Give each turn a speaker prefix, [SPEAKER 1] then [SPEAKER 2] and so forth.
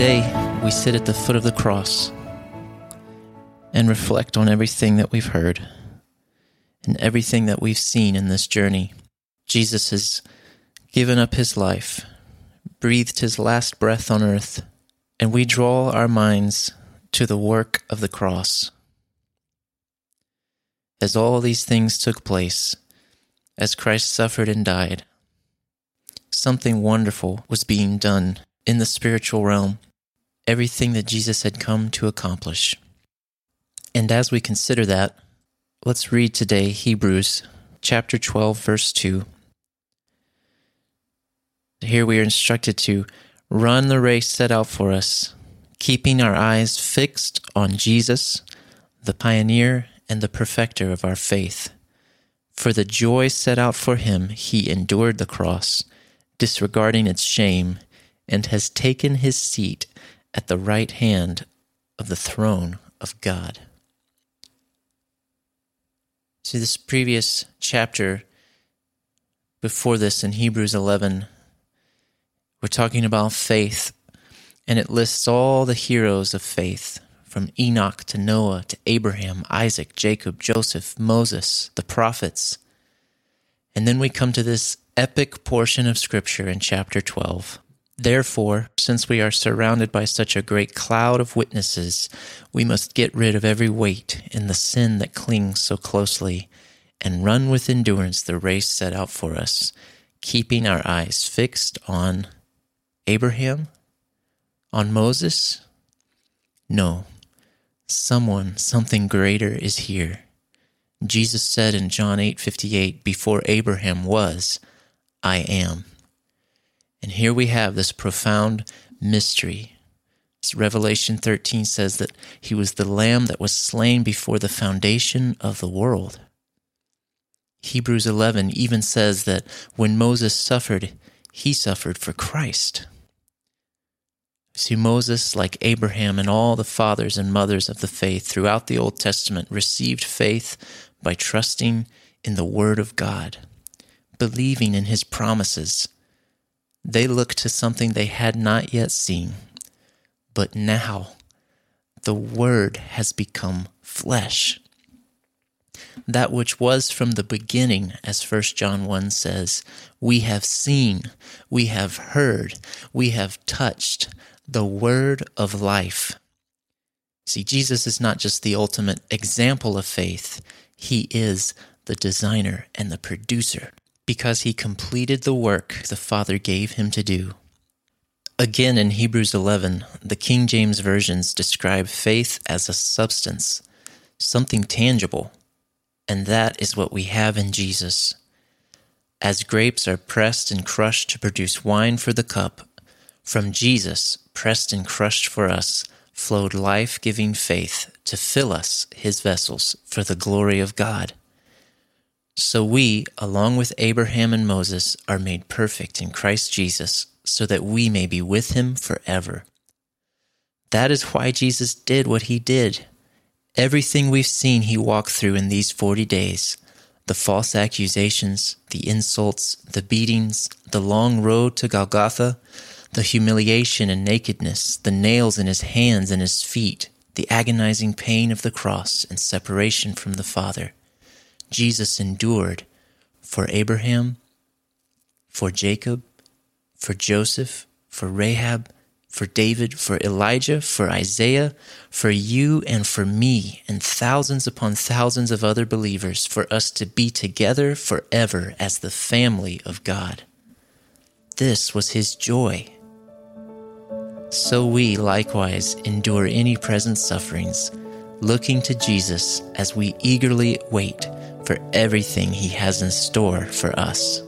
[SPEAKER 1] Today, we sit at the foot of the cross and reflect on everything that we've heard and everything that we've seen in this journey. Jesus has given up his life, breathed his last breath on earth, and we draw our minds to the work of the cross. As all these things took place, as Christ suffered and died, something wonderful was being done in the spiritual realm, everything that Jesus had come to accomplish. And as we consider that, let's read today Hebrews chapter 12, verse 2. Here we are instructed to run the race set out for us, keeping our eyes fixed on Jesus, the pioneer and the perfecter of our faith. For the joy set out for him, he endured the cross, disregarding its shame, and has taken his seat at the right hand of the throne of God. See, this previous chapter before this in Hebrews 11, we're talking about faith, and it lists all the heroes of faith from Enoch to Noah to Abraham, Isaac, Jacob, Joseph, Moses, the prophets. And then we come to this epic portion of Scripture in chapter 12. Therefore, since we are surrounded by such a great cloud of witnesses, we must get rid of every weight and the sin that clings so closely, and run with endurance the race set out for us, keeping our eyes fixed on Abraham, on Moses? No, someone, something greater is here. Jesus said in John 8:58, before Abraham was, I am. And here we have this profound mystery. Revelation 13 says that he was the lamb that was slain before the foundation of the world. Hebrews 11 even says that when Moses suffered, he suffered for Christ. See, Moses, like Abraham and all the fathers and mothers of the faith throughout the Old Testament, received faith by trusting in the Word of God, believing in His promises. They looked to something they had not yet seen. But now, the Word has become flesh. That which was from the beginning, as 1 John 1 says, we have seen, we have heard, we have touched the word of life. See, Jesus is not just the ultimate example of faith, he is the designer and the producer because he completed the work the Father gave him to do. Again, in Hebrews 11, the King James versions describe faith as a substance, something tangible, and that is what we have in Jesus. As grapes are pressed and crushed to produce wine for the cup, from Jesus, pressed and crushed for us, flowed life giving faith to fill us, his vessels, for the glory of God. So we, along with Abraham and Moses, are made perfect in Christ Jesus, so that we may be with him forever. That is why Jesus did what he did. Everything we've seen he walked through in these 40 days the false accusations, the insults, the beatings, the long road to Golgotha, the humiliation and nakedness, the nails in his hands and his feet, the agonizing pain of the cross and separation from the Father. Jesus endured for Abraham, for Jacob, for Joseph, for Rahab, for David, for Elijah, for Isaiah, for you and for me, and thousands upon thousands of other believers, for us to be together forever as the family of God. This was his joy so we likewise endure any present sufferings, looking to Jesus as we eagerly wait for everything he has in store for us.